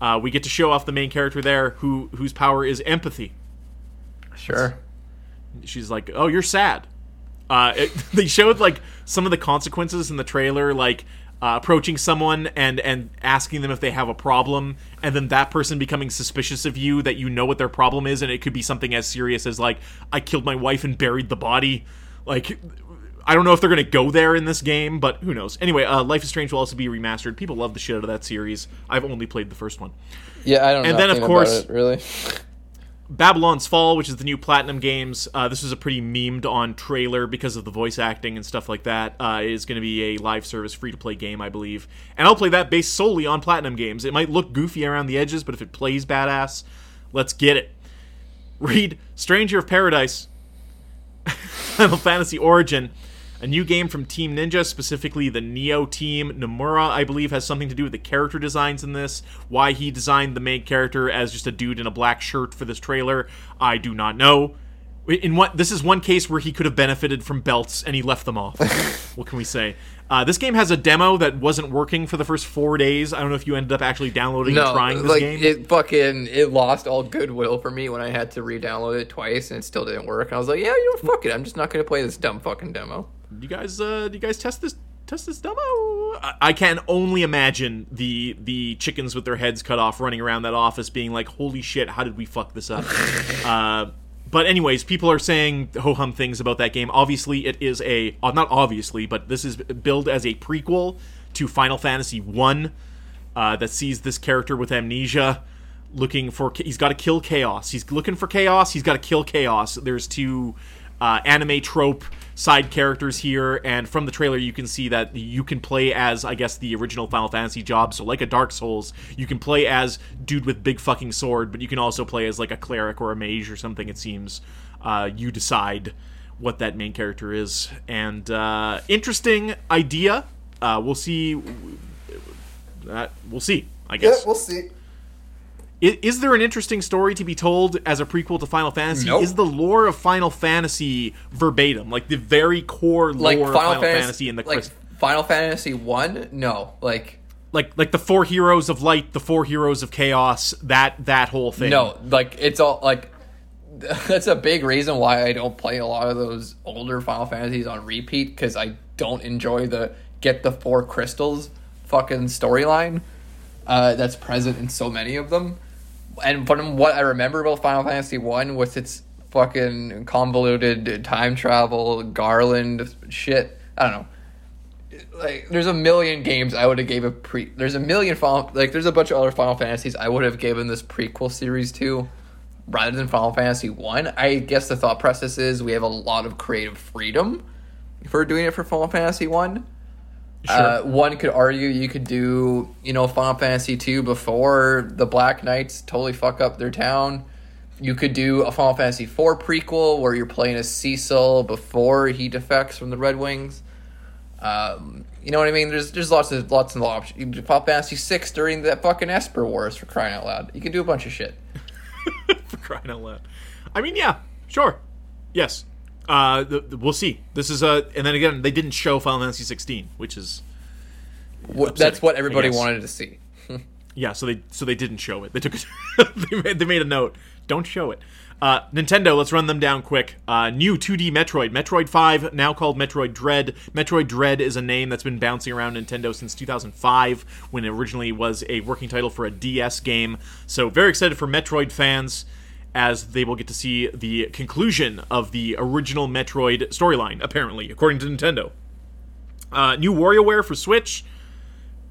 Uh, we get to show off the main character there, who whose power is empathy. sure. She's like, "Oh, you're sad." Uh, it, [laughs] they showed like some of the consequences in the trailer, like uh, approaching someone and and asking them if they have a problem, and then that person becoming suspicious of you that you know what their problem is, and it could be something as serious as like, "I killed my wife and buried the body." Like, I don't know if they're gonna go there in this game, but who knows? Anyway, uh, Life is Strange will also be remastered. People love the shit out of that series. I've only played the first one. Yeah, I don't know. And then, of course- it, really. [laughs] Babylon's Fall, which is the new Platinum Games. Uh, this was a pretty memed on trailer because of the voice acting and stuff like that. Uh, is going to be a live service, free to play game, I believe. And I'll play that based solely on Platinum Games. It might look goofy around the edges, but if it plays badass, let's get it. Reed Stranger of Paradise, [laughs] Final Fantasy Origin, A new game from Team Ninja, specifically the Nioh team. Nomura, I believe, has something to do with the character designs in this. Why he designed the main character as just a dude in a black shirt for this trailer, I do not know. In what this is one case where he could have benefited from belts and he left them off. [laughs] what can we say? Uh, this game has a demo that wasn't working for the first four days. I don't know if you ended up actually downloading and trying this like game. it fucking it lost all goodwill for me when I had to re-download it twice and it still didn't work. And I was like, yeah, you know, fuck it. I'm just not gonna play this dumb fucking demo. You guys uh do you guys test this test this demo I, I can only imagine the the chickens with their heads cut off running around that office being like holy shit how did we fuck this up [laughs] uh but anyways, people are saying ho hum things about that game. Obviously, it is a uh, not obviously, but this is billed as a prequel to Final Fantasy One uh, that sees this character with amnesia looking for. He's got to kill chaos. He's looking for chaos. He's got to kill chaos. There's two uh, anime trope side characters here, and from the trailer you can see that you can play as, I guess, the original Final Fantasy job. So like a Dark Souls, you can play as dude with big fucking sword, but you can also play as like a cleric or a mage or something. It seems uh, you decide what that main character is, and uh, interesting idea. Uh, we'll see. That we'll see. I guess. Yeah, we'll see. I- Is there an interesting story to be told as a prequel to Final Fantasy? Nope. Is the lore of Final Fantasy verbatim, like the very core Like lore Final, of Final Fantasy, Fantasy and the like Final Fantasy One? No, like like like the four heroes of light, the four heroes of chaos, that that whole thing? no, like it's all like [laughs] that's a big reason why I don't play a lot of those older Final Fantasies on repeat because I don't enjoy the get the four crystals fucking storyline uh, that's present in so many of them. And from what I remember about Final Fantasy One was its fucking convoluted time travel Garland shit, I don't know. Like, there's a million games I would have gave a pre. There's a million Final like there's a bunch of other Final Fantasies I would have given this prequel series to, rather than Final Fantasy One. I. guess the thought process is we have a lot of creative freedom for doing it for Final Fantasy One. Sure. Uh, one could argue you could do, you know, Final Fantasy two before the Black Knights totally fuck up their town. You could do a Final Fantasy four prequel where you're playing as Cecil before he defects from the Red Wings. Um, you know what I mean? There's there's lots of lots and lots. You can do Final Fantasy six during the fucking Esper Wars for crying out loud. You can do a bunch of shit. [laughs] for crying out loud. I mean, yeah, sure, yes. Uh, the, the- we'll see. This is a, and then again, they didn't show Final Fantasy 16, which is What, Upsetting, that's what everybody wanted to see. [laughs] Yeah, so they so they didn't show it. They took it. [laughs] they, made, they made a note. Don't show it. Uh, Nintendo, let's run them down quick. Uh, new 2D Metroid, Metroid 5, now called Metroid Dread. Metroid Dread is a name that's been bouncing around Nintendo since 2005, when it originally was a working title for a DS game. So very excited for Metroid fans, as they will get to see the conclusion of the original Metroid storyline. Apparently, according to Nintendo. Uh, new WarioWare for Switch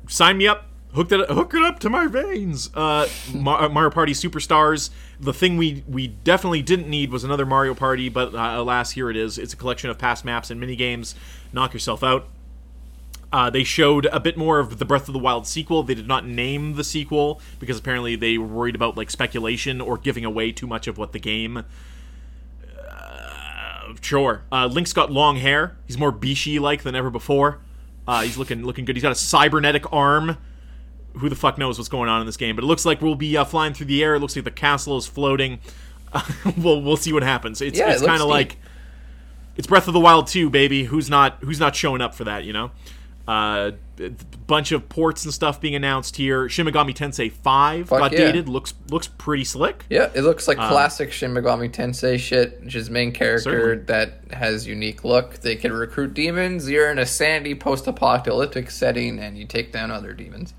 sign me up. Hook it, hook it up to my veins. Uh, Mario Party Superstars. The thing we we definitely didn't need was another Mario Party, but uh, alas, here it is. It's a collection of past maps and mini games. Knock yourself out. Uh, they showed a bit more of the Breath of the Wild sequel. They did not name the sequel because apparently they were worried about like speculation or giving away too much of what the game. Uh, sure. Uh, Link's got long hair. He's more Bishi like than ever before. Uh, he's looking looking good. He's got a cybernetic arm. Who the fuck knows what's going on in this game? But it looks like we'll be uh, flying through the air. It looks like the castle is floating. [laughs] we'll we'll see what happens. It's Yeah, it's looks kind of like it's Breath of the Wild 2, baby. Who's not who's not showing up for that? You know. Uh, a bunch of ports and stuff being announced here. Shin Megami Tensei 5 Fuck got yeah. dated. Looks looks pretty slick. Yeah, it looks Um, like classic Shin Megami Tensei shit, which is main character Certainly. that has unique look. They can recruit demons. You're in a sandy post-apocalyptic setting, and you take down other demons.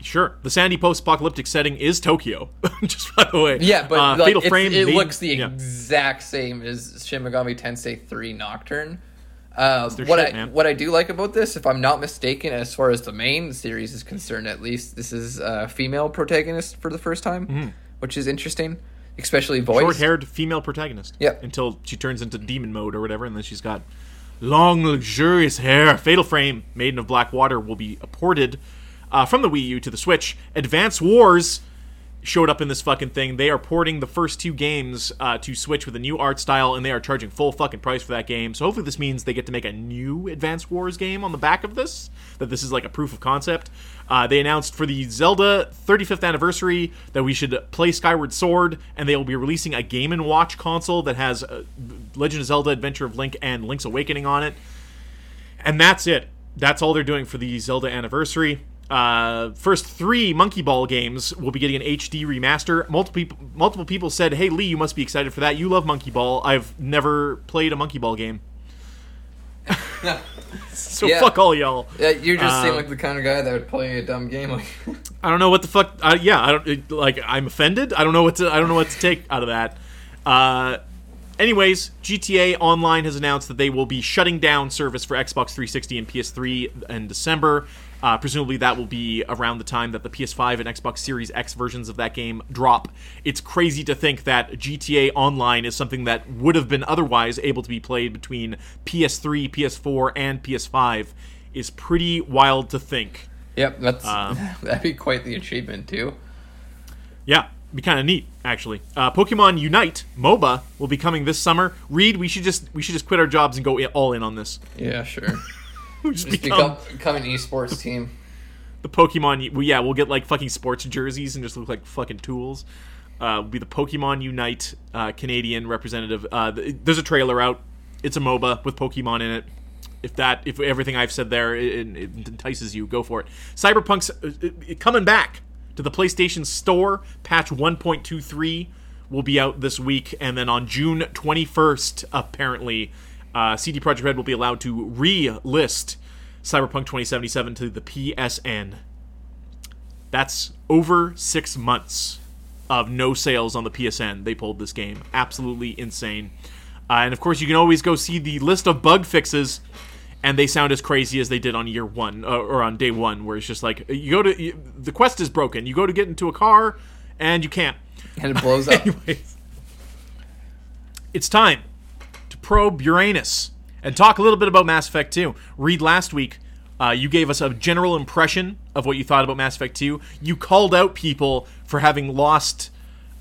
Sure. The sandy post-apocalyptic setting is Tokyo. [laughs] Just by the way. Yeah, but Uh, like, Fatal Frame. it looks the yeah. exact same as Shin Megami Tensei 3 Nocturne. Uh, their what shit, I man. what I do like about this, if I'm not mistaken, as far as the main series is concerned, at least this is a female protagonist for the first time, which is interesting, especially voice. Mm-hmm. short-haired female protagonist. Yep. Until she turns into demon mode or whatever, and then she's got long, luxurious hair. Fatal Frame, Maiden of Black Water, will be ported uh, from the Wii U to the Switch. Advance Wars showed up in this fucking thing. They are porting the first two games uh, to Switch with a new art style, and they are charging full fucking price for that game. So hopefully, this means they get to make a new Advanced Wars game on the back of this. That this is like a proof of concept. Uh, they announced for the Zelda 35th anniversary that we should play Skyward Sword, and they will be releasing a Game and Watch console that has uh, Legend of Zelda: Adventure of Link and Link's Awakening on it. And that's it. That's all they're doing for the Zelda anniversary. Uh, first three Monkey Ball games will be getting an HD remaster. Multiple people, multiple people said, "Hey Lee, you must be excited for that. You love Monkey Ball. I've never played a Monkey Ball game, [laughs] so Yeah. fuck all y'all." Yeah, you just seem Um, like the kind of guy that would play a dumb game like. [laughs] I don't know what the fuck. Uh, yeah, I don't it, like. I'm offended. I don't know what to. I don't know what to take out of that. Uh, anyways, GTA Online has announced that they will be shutting down service for Xbox 360 and PS3 in December. Uh, presumably, that will be around the time that the PS5 and Xbox Series X versions of that game drop. It's crazy to think that GTA Online is something that would have been otherwise able to be played between PS3, PS4, and PS5. Is pretty wild to think. Yep, that's Um, [laughs] that'd be quite the achievement too. Yeah, be kind of neat actually. Uh, Pokemon Unite MOBA will be coming this summer. Reed, we should just we should just quit our jobs and go all in on this. Yeah, sure. [laughs] [laughs] Just Just become become, an esports team. the Pokemon. Well, yeah, we'll get like fucking sports jerseys and just look like fucking tools. Uh, we'll be the Pokemon Unite uh, Canadian representative. Uh, th- there's a trailer out. It's a MOBA with Pokemon in it. If that, if everything I've said there it, it entices you, go for it. Cyberpunk's uh, uh, coming back to the PlayStation Store. Patch 1.23 will be out this week, and then on June 21st, apparently, uh, CD Projekt Red will be allowed to re-list Cyberpunk 2077 to the PSN. That's over six months of no sales on the PSN. They pulled this game. Absolutely insane. Uh, and of course, you can always go see the list of bug fixes, and they sound as crazy as they did on year one uh, or on day one, where it's just like you go to you, the quest is broken. You go to get into a car, and you can't. And it blows up. [laughs] Anyways, it's time probe Uranus and talk a little bit about Mass Effect 2. Reed last week. Uh, you gave us a general impression of what you thought about Mass Effect 2. You called out people for having lost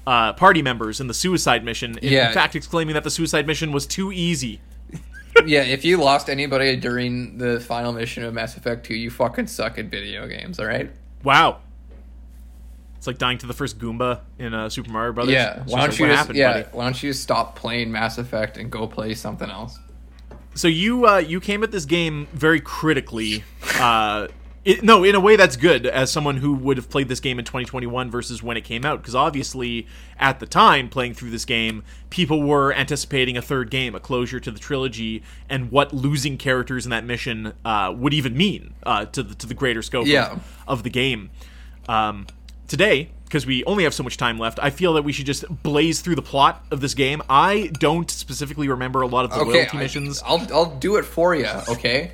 uh, party members in the suicide mission. In Yeah. fact, exclaiming that the suicide mission was too easy. [laughs] yeah, if you lost anybody during the final mission of Mass Effect 2, you fucking suck at video games, alright? Wow. It's like dying to the first Goomba in uh, Super Mario Brothers. Yeah, why don't like, you what just, happened, yeah, buddy? why don't you stop playing Mass Effect and go play something else? So you uh, you came at this game very critically. Uh, [laughs] it, no, in a way that's good as someone who would have played this game in 2021 versus when it came out. Because obviously, at the time playing through this game, people were anticipating a third game, a closure to the trilogy, and what losing characters in that mission uh, would even mean uh, to the to the greater scope Yeah. of, of the game. Um, today, because we only have so much time left, I feel that we should just blaze through the plot of this game. I don't specifically remember a lot of the Okay, loyalty I, missions. I'll I'll do it for you, okay?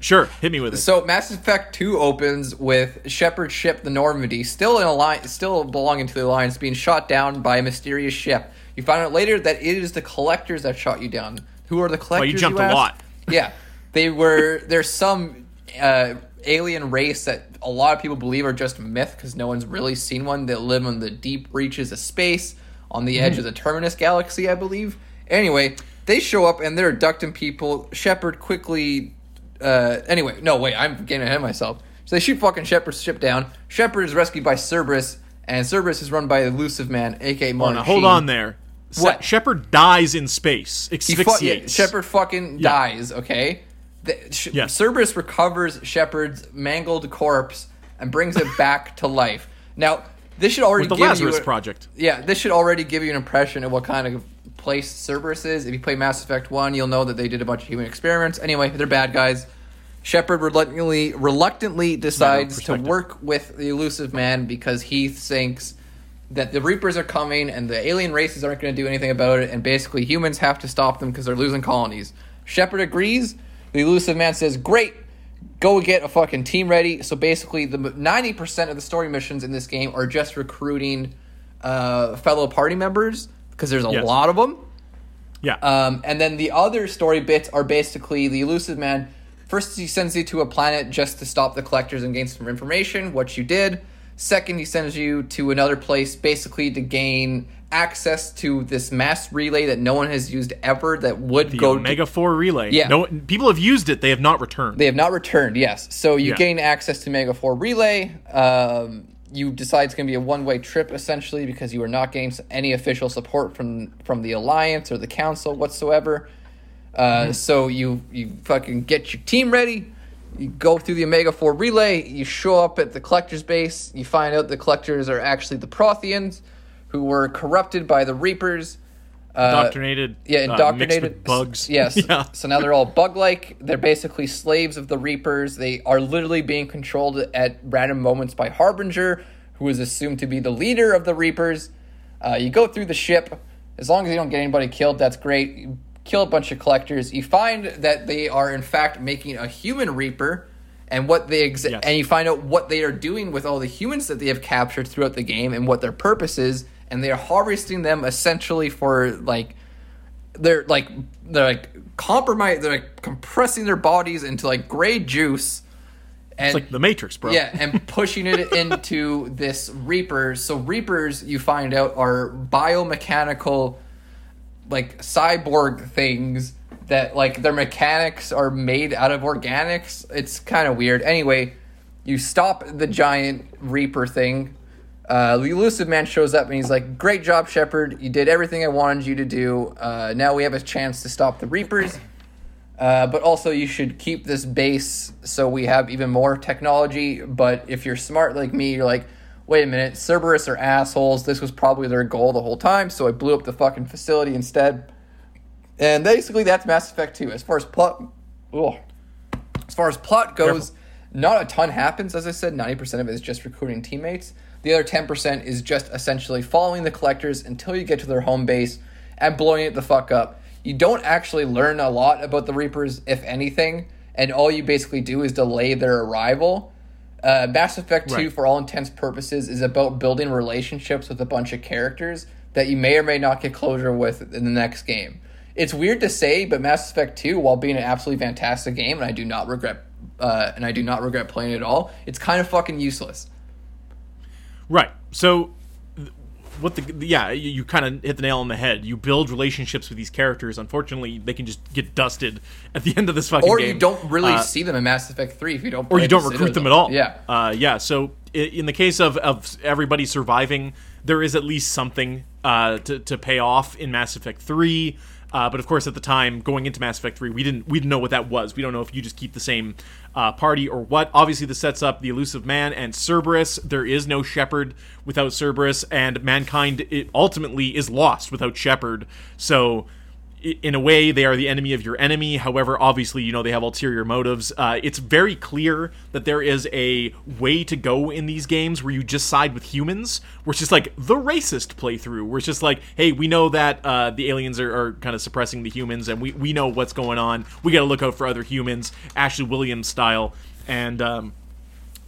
Sure, hit me with it. So Mass Effect 2 opens with Shepard's ship, the Normandy, still in alliance, still belonging to the Alliance, being shot down by a mysterious ship. You find out later that it is the collectors that shot you down. Who are the collectors? Well, you jumped a lot. Yeah, they were. There's some uh, alien race that a lot of people believe are just myth because no one's really seen one that live in the deep reaches of space on the edge of the Terminus galaxy, I believe. Anyway, they show up and they're abducting people. Shepard quickly. Uh, anyway, no, wait, I'm getting ahead of myself. So they shoot fucking Shepard's ship down. Shepard is rescued by Cerberus, and Cerberus is run by Illusive Man, aka on, hold on there. What? Shepard dies in space, He fu- yeah. Shepard fucking Yeah. dies. Okay, the, Yes. Cerberus recovers Shepard's mangled corpse and brings it back to life. Now, this should already with the give Lazarus you a- Project. Yeah, this should already give you an impression of what kind of place Cerberus is. If you play Mass Effect One, you'll know that they did a bunch of human experiments. Anyway, they're bad guys. Shepard reluctantly reluctantly decides to work with the Illusive Man because he thinks that the Reapers are coming and the alien races aren't going to do anything about it, and basically humans have to stop them because they're losing colonies. Shepard agrees. The Illusive Man says, "Great, go get a fucking team ready." So basically, the ninety percent of the story missions in this game are just recruiting uh, fellow party members because there's a Yes. lot of them. Yeah. Um, and then the other story bits are basically the Illusive Man. First, he sends you to a planet just to stop the collectors and gain some information, which you did. Second, he sends you to another place basically to gain access to this mass relay that no one has used ever that would The go Omega Four relay. Yeah. No, people have used it. They have not returned. They have not returned, yes. So you Yeah. gain access to Omega 4 Relay. Um, you decide it's going to be a one way trip, essentially, because you are not getting any official support from, from the Alliance or the Council whatsoever. Uh, So you, you fucking get your team ready. You go through the Omega 4 Relay. You show up at the Collector's base. You find out the Collectors are actually the Protheans who were corrupted by the Reapers. Uh, indoctrinated. yeah, uh, indoctrinated with bugs. [laughs] Yes. yeah. So now they're all bug-like. They're basically slaves of the Reapers. They are literally being controlled at random moments by Harbinger, who is assumed to be the leader of the Reapers. Uh, you go through the ship. As long as you don't get anybody killed, that's great. You kill a bunch of collectors. You find that they are in fact making a human Reaper, and what they ex- Yes. and you find out what they are doing with all the humans that they have captured throughout the game and what their purpose is, and they are harvesting them essentially for like they're like they're like compromise they're like compressing their bodies into like gray juice and It's like the Matrix, bro. yeah and [laughs] pushing it into this reapers so reapers you find out are biomechanical like cyborg things that like their mechanics are made out of organics. It's kind of weird. Anyway you stop the giant reaper thing uh, the Illusive Man shows up and he's like, "Great job, Shepard. You did everything I wanted you to do. Uh, now we have a chance to stop the Reapers. Uh, but also, you should keep this base so we have even more technology. But if you're smart like me, you're like, wait a minute, Cerberus are assholes. This was probably their goal the whole time. So I blew up the fucking facility instead. And basically, that's Mass Effect 2. As far as plot, ugh. as far as plot goes, not a ton happens. As I said, ninety percent of it is just recruiting teammates. The other ten percent is just essentially following the collectors until you get to their home base and blowing it the fuck up. You don't actually learn a lot about the Reapers, if anything, and all you basically do is delay their arrival. Uh, Mass Effect 2, Right. for all intents purposes, is about building relationships with a bunch of characters that you may or may not get closure with in the next game. It's weird to say, but Mass Effect 2, while being an absolutely fantastic game, and I do not regret, uh, and I do not regret playing it at all, it's kind of fucking useless. Right. So, what the yeah, you, you kind of hit the nail on the head. You build relationships with these characters. Unfortunately, they can just get dusted at the end of this fucking Or game. you don't really Uh, see them in Mass Effect 3 if you don't or you don't recruit them Citadel. at all. Yeah. Uh, yeah. So in the case of, of everybody surviving, there is at least something uh, to, to pay off in Mass Effect Three. Uh, but of course, at the time going into Mass Effect Three, we didn't we didn't know what that was. We don't know if you just keep the same uh, party or what. Obviously, this sets up the Illusive Man and Cerberus. There is no Shepard without Cerberus, and mankind it ultimately is lost without Shepard. So in a way they are the enemy of your enemy. However obviously you know they have ulterior motives. Uh, it's very clear that there is a way to go in these games where you just side with humans where it's just like the racist playthrough where it's just like hey we know that uh, the aliens are, are kind of suppressing the humans and we, we know what's going on. We gotta look out for other humans ashley williams style. And um,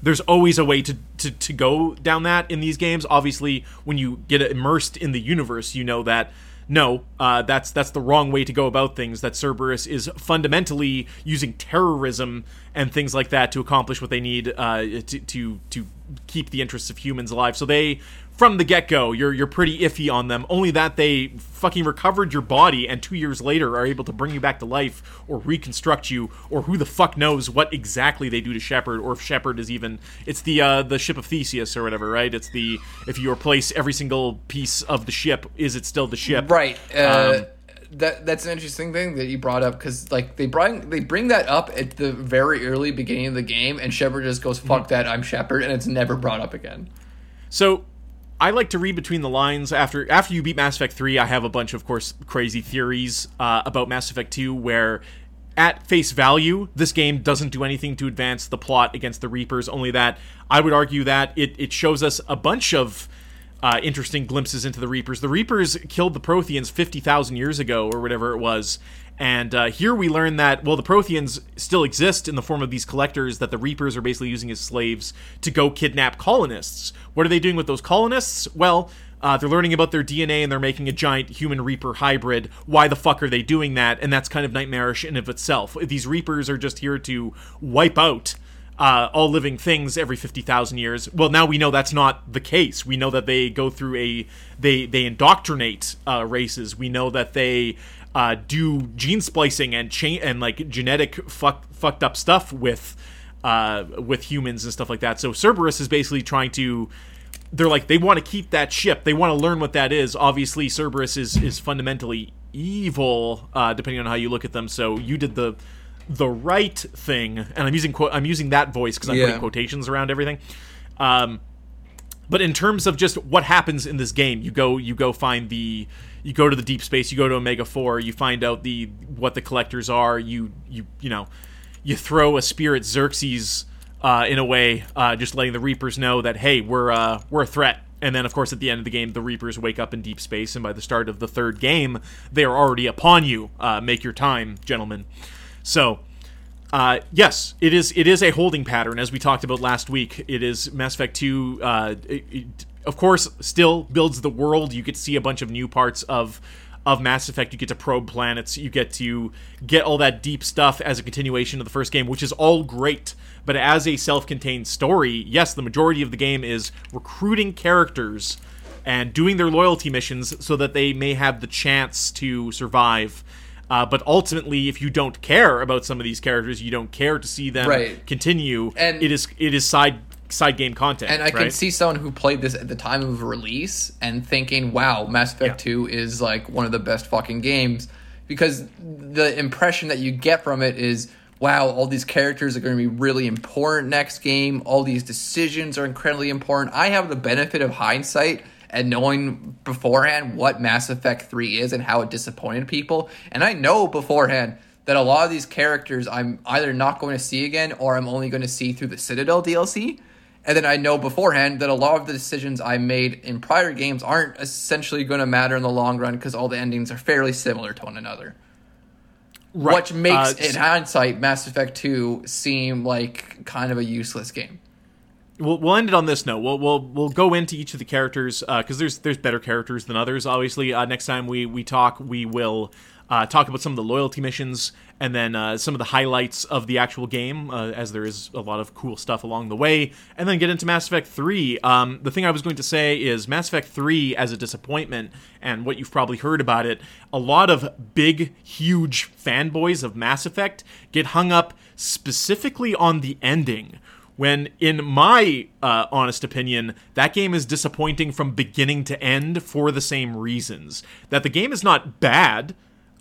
there's always a way to, to, to go down that in these games. Obviously, when you get immersed in the universe, you know that no, uh, that's that's the wrong way to go about things. That Cerberus is fundamentally using terrorism and things like that to accomplish what they need uh, to, to to keep the interests of humans alive. So they, from the get go, you're you're pretty iffy on them. Only that they fucking recovered your body and two years later are able to bring you back to life or reconstruct you or who the fuck knows what exactly they do to Shepard or if Shepard is even it's the uh, the ship of Theseus or whatever, right? It's the if you replace every single piece of the ship, is it still the ship? Right. Uh, Um, that that's an interesting thing that you brought up because like they bring they bring that up at the very early beginning of the game, and Shepard just goes Mm-hmm. "fuck that, I'm Shepard," and it's never brought up again. So I like to read between the lines. After after you beat Mass Effect 3, I have a bunch of, course, crazy theories uh, about Mass Effect 2 where at face value, this game doesn't do anything to advance the plot against the Reapers, only that I would argue that it, it shows us a bunch of uh, interesting glimpses into the Reapers. The Reapers killed the Protheans 50,000 years ago, or whatever it was. And uh, here we learn that, well, the Protheans still exist in the form of these collectors that the Reapers are basically using as slaves to go kidnap colonists. What are they doing with those colonists? Well, uh, they're learning about their DNA and they're making a giant human Reaper hybrid. Why the fuck are they doing that? And that's kind of nightmarish in of itself. These Reapers are just here to wipe out uh, all living things every 50,000 years. Well, now we know that's not the case. We know that they go through a they they indoctrinate uh, races. We know that they uh, do gene splicing and chain and like genetic fuck, fucked up stuff with uh, with humans and stuff like that. So Cerberus is basically trying to they're like they want to keep that ship. They want to learn what that is. Obviously, Cerberus is is fundamentally evil, uh, depending on how you look at them. So you did the the right thing, and I'm using quote I'm using that voice because I'm Yeah. putting quotations around everything. Um, but in terms of just what happens in this game, you go you go find the you go to the deep space, you go to Omega Four, you find out the what the collectors are. You you you know you throw a spear at Xerxes uh, in a way, uh, just letting the Reapers know that hey, we're uh, we're a threat. And then, of course, at the end of the game, the Reapers wake up in deep space, and by the start of the third game, they are already upon you. Uh, make your time, gentlemen. So, uh, yes, it is. It is a holding pattern, as we talked about last week. It is Mass Effect Two. Uh, it, it, of course, still builds the world. You get to see a bunch of new parts of of Mass Effect. You get to probe planets. You get to get all that deep stuff as a continuation of the first game, which is all great. But as a self-contained story, yes, the majority of the game is recruiting characters and doing their loyalty missions so that they may have the chance to survive. Uh, but ultimately, if you don't care about some of these characters, you don't care to see them Right. continue. And- it is it is side side game content. And I can right? see someone who played this at the time of release and thinking, "Wow, Mass Effect Yeah. 2 is like one of the best fucking games." Because the impression that you get from it is, "Wow, all these characters are going to be really important next game. All these decisions are incredibly important." I have the benefit of hindsight and knowing beforehand what Mass Effect 3 is and how it disappointed people. And I know beforehand that a lot of these characters I'm either not going to see again or I'm only going to see through the Citadel DLC. And then I know beforehand that a lot of the decisions I made in prior games aren't essentially going to matter in the long run because all the endings are fairly similar to one another. Right. Which makes, Uh, in hindsight, Mass Effect 2 seem like kind of a useless game. We'll, we'll end it on this note. We'll we'll we'll go into each of the characters because there's there's better characters than others. Obviously, uh, next time we we talk, we will uh, talk about some of the loyalty missions and then uh, some of the highlights of the actual game, uh, as there is a lot of cool stuff along the way, and then get into Mass Effect Three. Um, the thing I was going to say is Mass Effect Three as a disappointment, and what you've probably heard about it. A lot of big, huge fanboys of Mass Effect get hung up specifically on the ending when in my uh, honest opinion that game is disappointing from beginning to end for the same reasons. That the game is not bad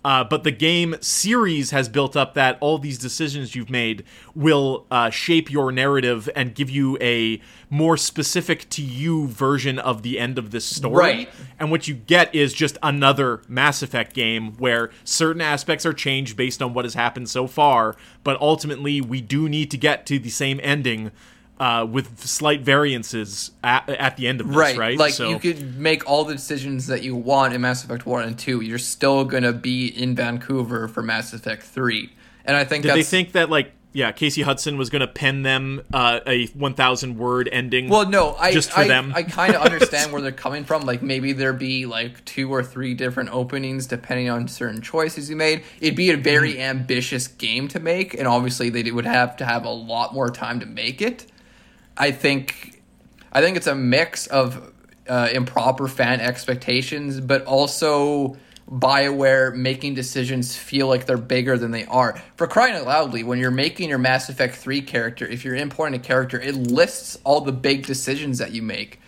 uh, but the game series has built up that all these decisions you've made will uh, shape your narrative and give you a more specific to you version of the end of this story. Right. And what you get is just another Mass Effect game where certain aspects are changed based on what has happened so far, but ultimately we do need to get to the same ending uh, with slight variances at, at the end of this, right? Right. Like So- you could make all the decisions that you want in Mass Effect 1 and 2. You're still going to be in Vancouver for Mass Effect 3. And I think Did that's they think that like yeah, Casey Hudson was going to pen them uh, a 1,000 word ending? Well, no, I just for I, them. I kind of understand [laughs] where they're coming from. Like maybe there be like two or three different openings depending on certain choices you made. It'd be a very Mm-hmm. ambitious game to make, and obviously they would have to have a lot more time to make it. I think, I think it's a mix of uh, improper fan expectations, but also Bioware making decisions feel like they're bigger than they are. For crying out loudly, when you're making your Mass Effect 3 character, if you're importing a character, it lists all the big decisions that you make.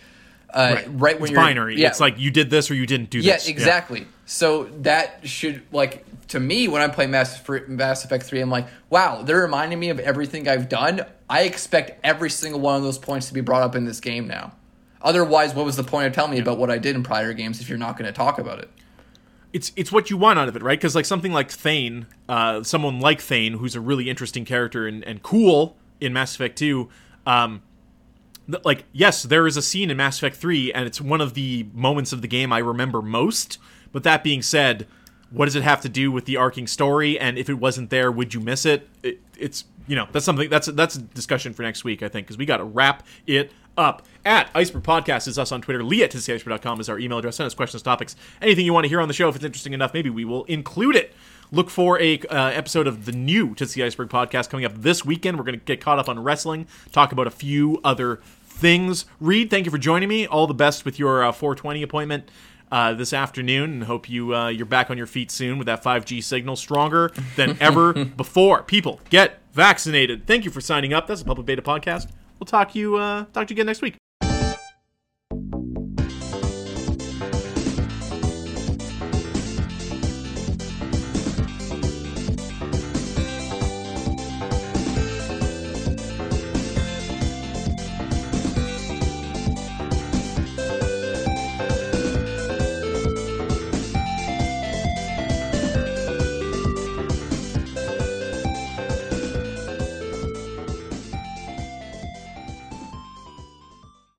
Uh, right. when it's you're binary. Yeah, It's like you did this or you didn't do this. yeah, exactly. So that should like to me when I play Mass, Mass Effect Three, I'm like, wow, they're reminding me of everything I've done. I expect every single one of those points to be brought up in this game now. Otherwise, what was the point of telling me about what I did in prior games if you're not going to talk about it? it's it's what you want out of it, right? Because like something like Thane, uh, someone like Thane, who's a really interesting character and, and cool in Mass Effect Two, um, th- like yes, there is a scene in Mass Effect Three, and it's one of the moments of the game I remember most. But that being said, what does it have to do with the arcing story? And if it wasn't there, would you miss it? it it's you know that's something that's that's a discussion for next week, I think, because we got to wrap it up. At Iceberg Podcast is us on Twitter. Lee at TCIceberg.com is our email address. Send us questions, topics, anything you want to hear on the show. If it's interesting enough, maybe we will include it. Look for a uh, episode of the new Tits the Iceberg podcast coming up this weekend. We're going to get caught up on wrestling, talk about a few other things. Reed, thank you for joining me. All the best with your uh, 420 appointment uh, this afternoon, and hope you uh, you're back on your feet soon with that 5G signal, stronger than [laughs] ever before. People, get vaccinated. Thank you for signing up. That's a public beta podcast. We'll talk to you uh, talk to you again next week.